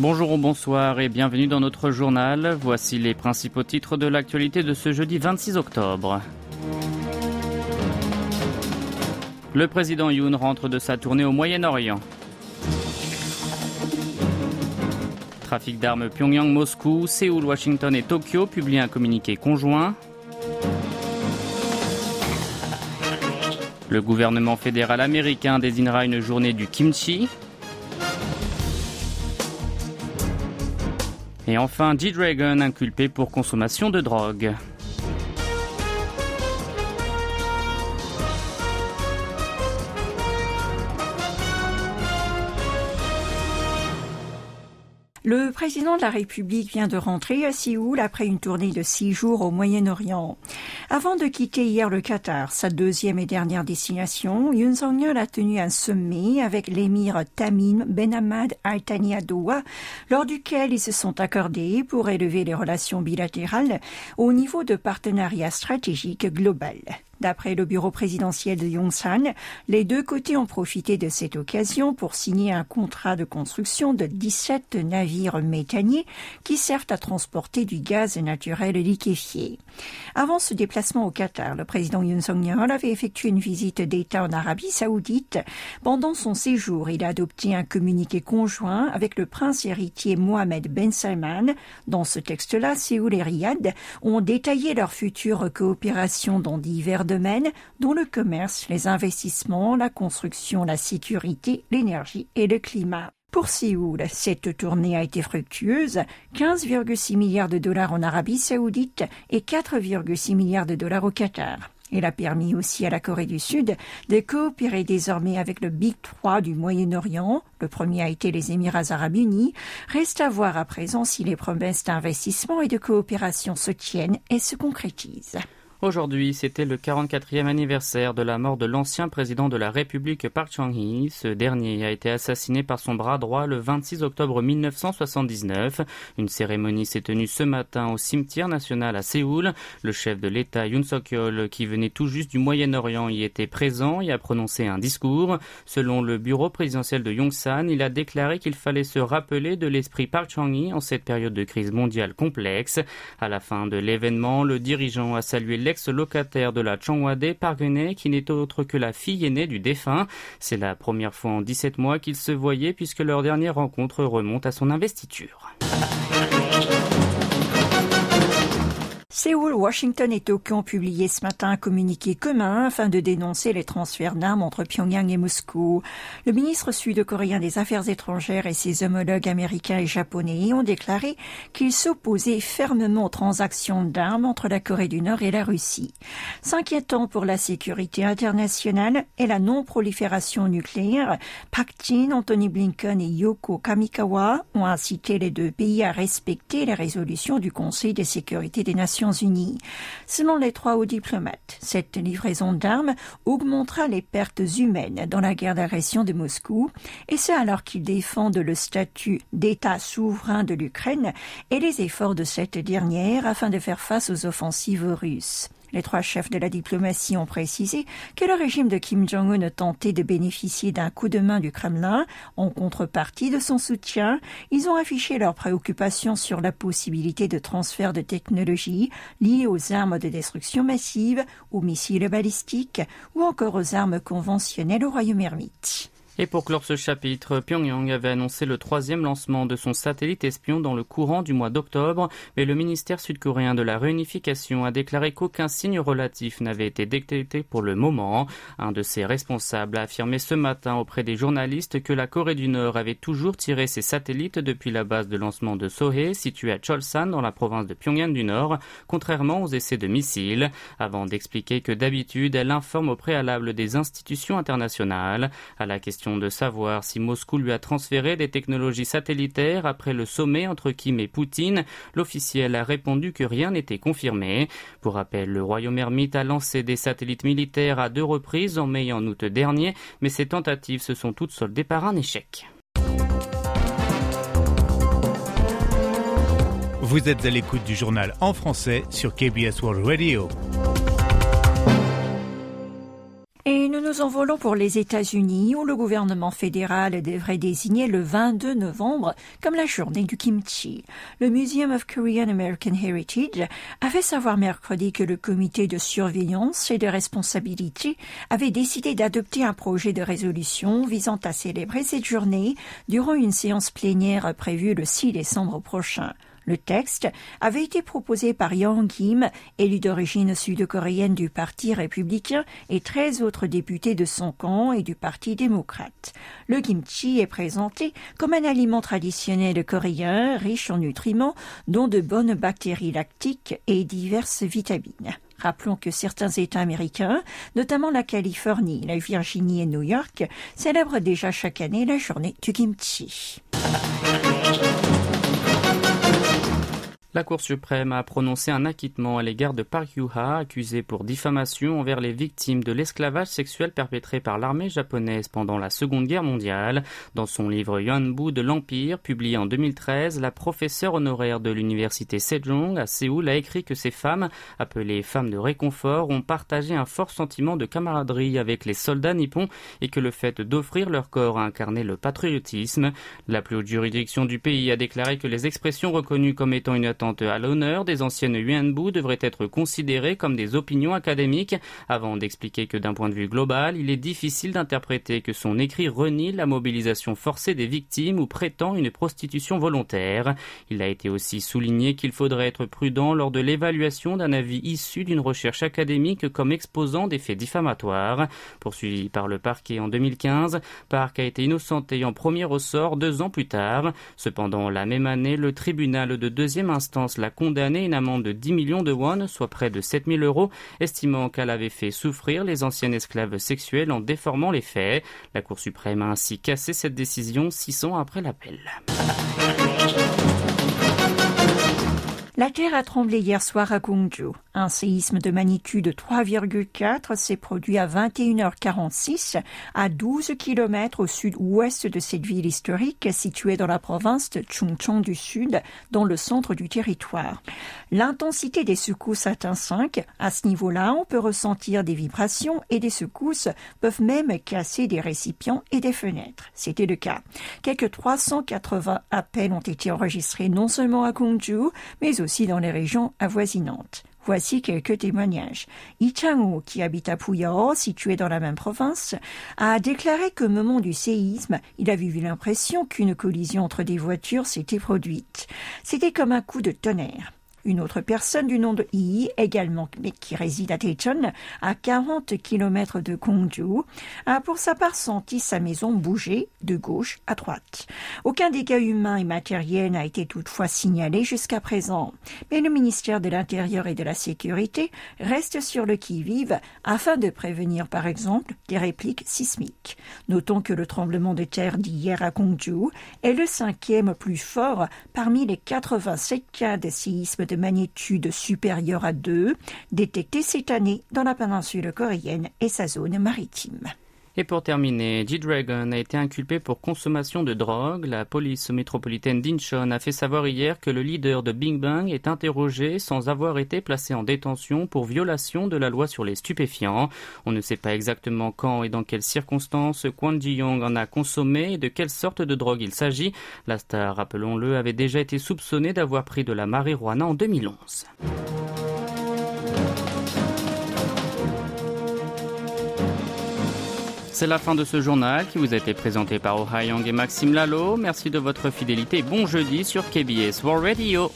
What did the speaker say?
Bonjour ou bonsoir et bienvenue dans notre journal. Voici les principaux titres de l'actualité de ce jeudi 26 octobre. Le président Yoon rentre de sa tournée au Moyen-Orient. Trafic d'armes Pyongyang-Moscou, Séoul, Washington et Tokyo publient un communiqué conjoint. Le gouvernement fédéral américain désignera une journée du kimchi. Et enfin, G-Dragon inculpé pour consommation de drogue. Président de la République vient de rentrer à Séoul après une tournée de six jours au Moyen-Orient. Avant de quitter hier le Qatar, sa deuxième et dernière destination, Yoon Song-yeol a tenu un sommet avec l'émir Tamim Ben Hamad Al Thani Doha, lors duquel ils se sont accordés pour élever les relations bilatérales au niveau de partenariat stratégique global. D'après le bureau présidentiel de Yongsan, les deux côtés ont profité de cette occasion pour signer un contrat de construction de 17 navires méthaniers qui servent à transporter du gaz naturel liquéfié. Avant ce déplacement au Qatar, le président Yoon Song-yeol avait effectué une visite d'État en Arabie saoudite. Pendant son séjour, il a adopté un communiqué conjoint avec le prince héritier Mohamed Ben Salman. Dans ce texte-là, Séoul et Riyad ont détaillé leur future coopération dans divers domaines, dont le commerce, les investissements, la construction, la sécurité, l'énergie et le climat. Pour Séoul, cette tournée a été fructueuse, 15,6 milliards de dollars en Arabie saoudite et 4,6 milliards de dollars au Qatar. Elle a permis aussi à la Corée du Sud de coopérer désormais avec le Big 3 du Moyen-Orient. Le premier a été les Émirats arabes unis. Reste à voir à présent si les promesses d'investissement et de coopération se tiennent et se concrétisent. Aujourd'hui, c'était le 44e anniversaire de la mort de l'ancien président de la République Park Chung-hee. Ce dernier a été assassiné par son bras droit le 26 octobre 1979. Une cérémonie s'est tenue ce matin au cimetière national à Séoul. Le chef de l'État Yoon Suk-yeol, qui venait tout juste du Moyen-Orient, y était présent et a prononcé un discours. Selon le bureau présidentiel de Yongsan, il a déclaré qu'il fallait se rappeler de l'esprit Park Chung-hee en cette période de crise mondiale complexe. À la fin de l'événement, le dirigeant a salué ex-locataire de la Chongwade Parguenet, qui n'est autre que la fille aînée du défunt. C'est la première fois en 17 mois qu'ils se voyaient puisque leur dernière rencontre remonte à son investiture. Washington et Tokyo ont publié ce matin un communiqué commun afin de dénoncer les transferts d'armes entre Pyongyang et Moscou. Le ministre sud-coréen des Affaires étrangères et ses homologues américains et japonais ont déclaré qu'ils s'opposaient fermement aux transactions d'armes entre la Corée du Nord et la Russie. S'inquiétant pour la sécurité internationale et la non-prolifération nucléaire, Pak Jin, Anthony Blinken et Yoko Kamikawa ont incité les deux pays à respecter les résolutions du Conseil de sécurité des Nations Selon les trois hauts diplomates, cette livraison d'armes augmentera les pertes humaines dans la guerre d'agression de Moscou, et c'est alors qu'ils défendent le statut d'État souverain de l'Ukraine et les efforts de cette dernière afin de faire face aux offensives russes. Les trois chefs de la diplomatie ont précisé que le régime de Kim Jong-un tentait de bénéficier d'un coup de main du Kremlin en contrepartie de son soutien. Ils ont affiché leur préoccupation sur la possibilité de transfert de technologies liées aux armes de destruction massive, aux missiles balistiques ou encore aux armes conventionnelles au royaume ermite. Et pour clore ce chapitre, Pyongyang avait annoncé le troisième lancement de son satellite espion dans le courant du mois d'octobre, mais le ministère sud-coréen de la réunification a déclaré qu'aucun signe relatif n'avait été détecté pour le moment. Un de ses responsables a affirmé ce matin auprès des journalistes que la Corée du Nord avait toujours tiré ses satellites depuis la base de lancement de Sohe, située à Cholsan dans la province de Pyongyang du Nord, contrairement aux essais de missiles, avant d'expliquer que d'habitude elle informe au préalable des institutions internationales. À la question de savoir si Moscou lui a transféré des technologies satellitaires après le sommet entre Kim et Poutine. L'officiel a répondu que rien n'était confirmé. Pour rappel, le royaume ermite a lancé des satellites militaires à deux reprises en mai et en août dernier, mais ces tentatives se sont toutes soldées par un échec. Vous êtes à l'écoute du journal en français sur KBS World Radio. Nous envolons pour les États-Unis où le gouvernement fédéral devrait désigner le 22 novembre comme la journée du kimchi. Le Museum of Korean American Heritage a fait savoir mercredi que le comité de surveillance et de responsabilité avait décidé d'adopter un projet de résolution visant à célébrer cette journée durant une séance plénière prévue le 6 décembre prochain. Le texte avait été proposé par Yang Kim, élu d'origine sud-coréenne du Parti républicain, et 13 autres députés de son camp et du Parti démocrate. Le kimchi est présenté comme un aliment traditionnel coréen riche en nutriments, dont de bonnes bactéries lactiques et diverses vitamines. Rappelons que certains États américains, notamment la Californie, la Virginie et New York, célèbrent déjà chaque année la journée du kimchi. La Cour suprême a prononcé un acquittement à l'égard de Park Yu-ha, accusé pour diffamation envers les victimes de l'esclavage sexuel perpétré par l'armée japonaise pendant la Seconde Guerre mondiale. Dans son livre Yuanbu de l'Empire, publié en 2013, la professeure honoraire de l'université Sejong à Séoul a écrit que ces femmes, appelées femmes de réconfort, ont partagé un fort sentiment de camaraderie avec les soldats nippons et que le fait d'offrir leur corps a incarné le patriotisme. La plus haute juridiction du pays a déclaré que les expressions reconnues comme étant une à l'honneur des anciennes Yuanbu devraient être considérées comme des opinions académiques, avant d'expliquer que d'un point de vue global, il est difficile d'interpréter que son écrit renie la mobilisation forcée des victimes ou prétend une prostitution volontaire. Il a été aussi souligné qu'il faudrait être prudent lors de l'évaluation d'un avis issu d'une recherche académique comme exposant des faits diffamatoires. Poursuivi par le parquet en 2015, Park a été innocenté en premier ressort deux ans plus tard. Cependant, la même année, le tribunal de deuxième instance l'a condamnée à une amende de 10 millions de won, soit près de 7000 euros, estimant qu'elle avait fait souffrir les anciennes esclaves sexuelles en déformant les faits. La Cour suprême a ainsi cassé cette décision six ans après l'appel. La terre a tremblé hier soir à Gongju. Un séisme de magnitude 3,4 s'est produit à 21h46 à 12 km au sud-ouest de cette ville historique située dans la province de Chungcheong du Sud, dans le centre du territoire. L'intensité des secousses atteint 5. À ce niveau-là, on peut ressentir des vibrations et des secousses peuvent même casser des récipients et des fenêtres. C'était le cas. Quelques 380 appels ont été enregistrés non seulement à Gongju, mais aussi aussi dans les régions avoisinantes. Voici quelques témoignages. Yi qui habite à Puyao, situé dans la même province, a déclaré qu'au moment du séisme, il avait eu l'impression qu'une collision entre des voitures s'était produite. C'était comme un coup de tonnerre. Une autre personne du nom de Yi, également, mais qui réside à Daejeon, à 40 km de Gongju, a pour sa part senti sa maison bouger de gauche à droite. Aucun dégât humain et matériel n'a été toutefois signalé jusqu'à présent, mais le ministère de l'Intérieur et de la Sécurité reste sur le qui-vive afin de prévenir par exemple des répliques sismiques. Notons que le tremblement de terre d'hier à Gongju est le cinquième plus fort parmi les 87 cas de séisme de magnitude supérieure à 2 détectés cette année dans la péninsule coréenne et sa zone maritime. Et pour terminer, G-Dragon a été inculpé pour consommation de drogue. La police métropolitaine d'Incheon a fait savoir hier que le leader de Bing Bang est interrogé sans avoir été placé en détention pour violation de la loi sur les stupéfiants. On ne sait pas exactement quand et dans quelles circonstances Kwon Ji-young en a consommé et de quelle sorte de drogue il s'agit. La star, rappelons-le, avait déjà été soupçonnée d'avoir pris de la marijuana en 2011. C'est la fin de ce journal qui vous a été présenté par Oh et Maxime Lalo. Merci de votre fidélité. Bon jeudi sur KBS World Radio.